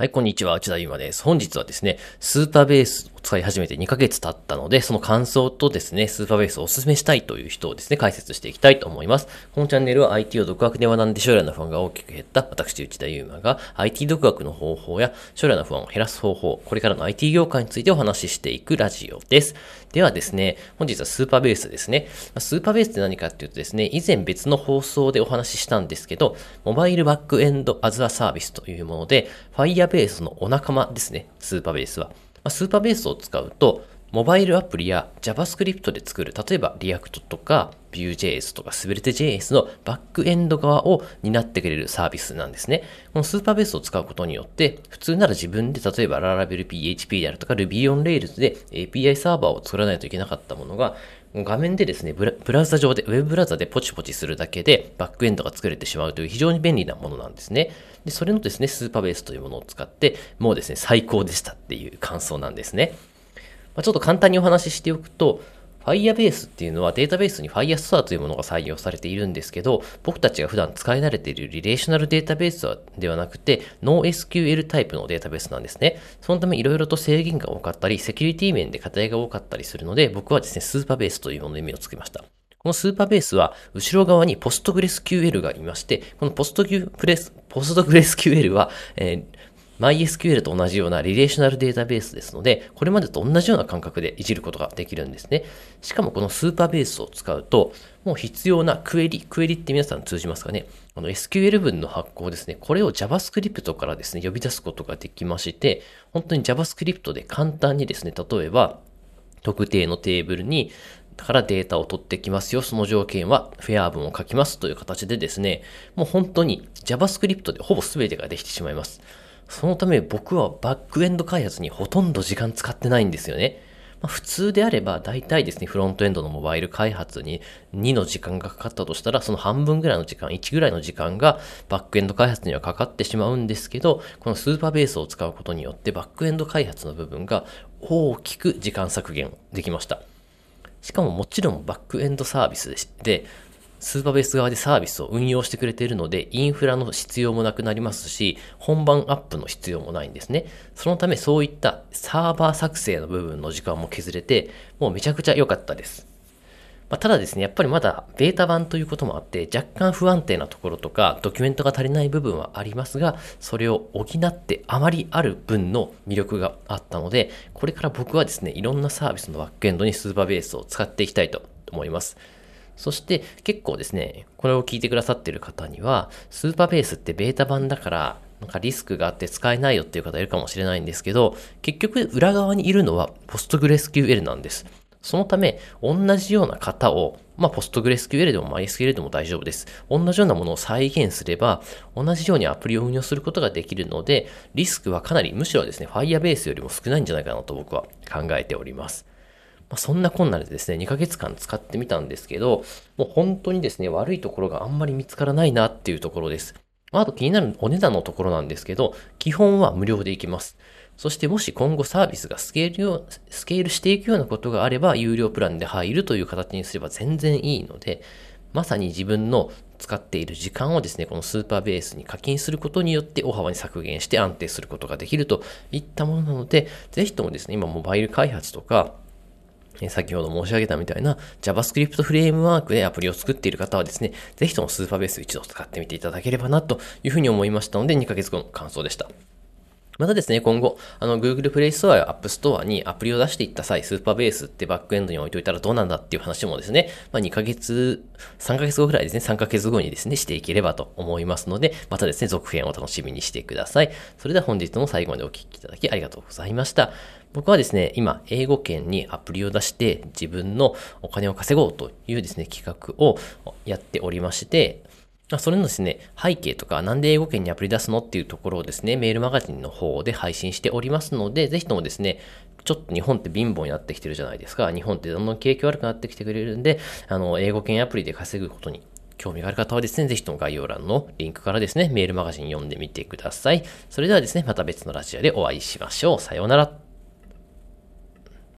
はい、こんにちは、内田ゆまです。本日はですね、スーパーベースを使い始めて2ヶ月経ったので、その感想とですね、スーパーベースをお勧めしたいという人をですね、解説していきたいと思います。このチャンネルは IT を独学で学んで将来の不安が大きく減った私、内田祐馬が IT 独学の方法や将来の不安を減らす方法、これからの IT 業界についてお話ししていくラジオです。ではですね、本日はスーパーベースですね。スーパーベースって何かっていうとですね、以前別の放送でお話ししたんですけど、モバイルバックエンドアズアサービスというもので、Firebase のお仲間ですね、スーパーベースは。スーパーベースを使うと、モバイルアプリや JavaScript で作る、例えば React とか Vue.js とかすべて JS のバックエンド側を担ってくれるサービスなんですね。このスーパーベースを使うことによって、普通なら自分で例えば Laravel PHP であるとか Ruby on Rails で API サーバーを作らないといけなかったものが、画面でですね、ブラウザ上で、ウェブブラウザでポチポチするだけでバックエンドが作れてしまうという非常に便利なものなんですね。で、それのですね、スーパーベースというものを使って、もうですね、最高でしたっていう感想なんですね。まあ、ちょっと簡単にお話ししておくと、Firebase っていうのはデータベースに Firestore というものが採用されているんですけど、僕たちが普段使い慣れているリレーショナルデータベースではなくて、NoSQL タイプのデータベースなんですね。そのためいろいろと制限が多かったり、セキュリティ面で課題が多かったりするので、僕はですね、スーパーベースというものの意味をつけました。このスーパーベースは、後ろ側にポストグレス QL がいまして、このポストグレス、ポストグレス QL は、えー MySQL と同じようなリレーショナルデータベースですので、これまでと同じような感覚でいじることができるんですね。しかもこのスーパーベースを使うと、もう必要なクエリ、クエリって皆さん通じますかねあの SQL 文の発行ですね。これを JavaScript からですね、呼び出すことができまして、本当に JavaScript で簡単にですね、例えば、特定のテーブルにだからデータを取ってきますよ。その条件はフェア文を書きますという形でですね、もう本当に JavaScript でほぼ全てができてしまいます。そのため僕はバックエンド開発にほとんど時間使ってないんですよね。まあ、普通であれば大体ですね、フロントエンドのモバイル開発に2の時間がかかったとしたら、その半分ぐらいの時間、1ぐらいの時間がバックエンド開発にはかかってしまうんですけど、このスーパーベースを使うことによってバックエンド開発の部分が大きく時間削減できました。しかももちろんバックエンドサービスで、スーパーベース側でサービスを運用してくれているので、インフラの必要もなくなりますし、本番アップの必要もないんですね。そのためそういったサーバー作成の部分の時間も削れて、もうめちゃくちゃ良かったです。まあ、ただですね、やっぱりまだベータ版ということもあって、若干不安定なところとか、ドキュメントが足りない部分はありますが、それを補ってあまりある分の魅力があったので、これから僕はですね、いろんなサービスのバックエンドにスーパーベースを使っていきたいと思います。そして結構ですね、これを聞いてくださっている方には、スーパーベースってベータ版だから、なんかリスクがあって使えないよっていう方いるかもしれないんですけど、結局裏側にいるのは PostgreSQL なんです。そのため、同じような型を、まあ、PostgreSQL でも MySQL でも大丈夫です。同じようなものを再現すれば、同じようにアプリを運用することができるので、リスクはかなり、むしろですね、Firebase よりも少ないんじゃないかなと僕は考えております。まあ、そんなこんなでですね、2ヶ月間使ってみたんですけど、もう本当にですね、悪いところがあんまり見つからないなっていうところです。あと気になるお値段のところなんですけど、基本は無料でいきます。そしてもし今後サービスがスケールスケールしていくようなことがあれば、有料プランで入るという形にすれば全然いいので、まさに自分の使っている時間をですね、このスーパーベースに課金することによって大幅に削減して安定することができるといったものなので、ぜひともですね、今モバイル開発とか、先ほど申し上げたみたいな JavaScript フレームワークでアプリを作っている方はですね、ぜひともスーパーベース一度使ってみていただければなというふうに思いましたので、2ヶ月後の感想でした。またですね、今後、あの、Google Play Store や App Store にアプリを出していった際、スーパーベースってバックエンドに置いといたらどうなんだっていう話もですね、まあ、2ヶ月、3ヶ月後ぐらいですね、3ヶ月後にですね、していければと思いますので、またですね、続編を楽しみにしてください。それでは本日も最後までお聴きいただきありがとうございました。僕はですね、今、英語圏にアプリを出して自分のお金を稼ごうというですね、企画をやっておりまして、それのですね、背景とか、なんで英語圏にアプリ出すのっていうところをですね、メールマガジンの方で配信しておりますので、ぜひともですね、ちょっと日本って貧乏になってきてるじゃないですか。日本ってどんどん景気悪くなってきてくれるんで、あの、英語圏アプリで稼ぐことに興味がある方はですね、ぜひとも概要欄のリンクからですね、メールマガジン読んでみてください。それではですね、また別のラジオでお会いしましょう。さようなら。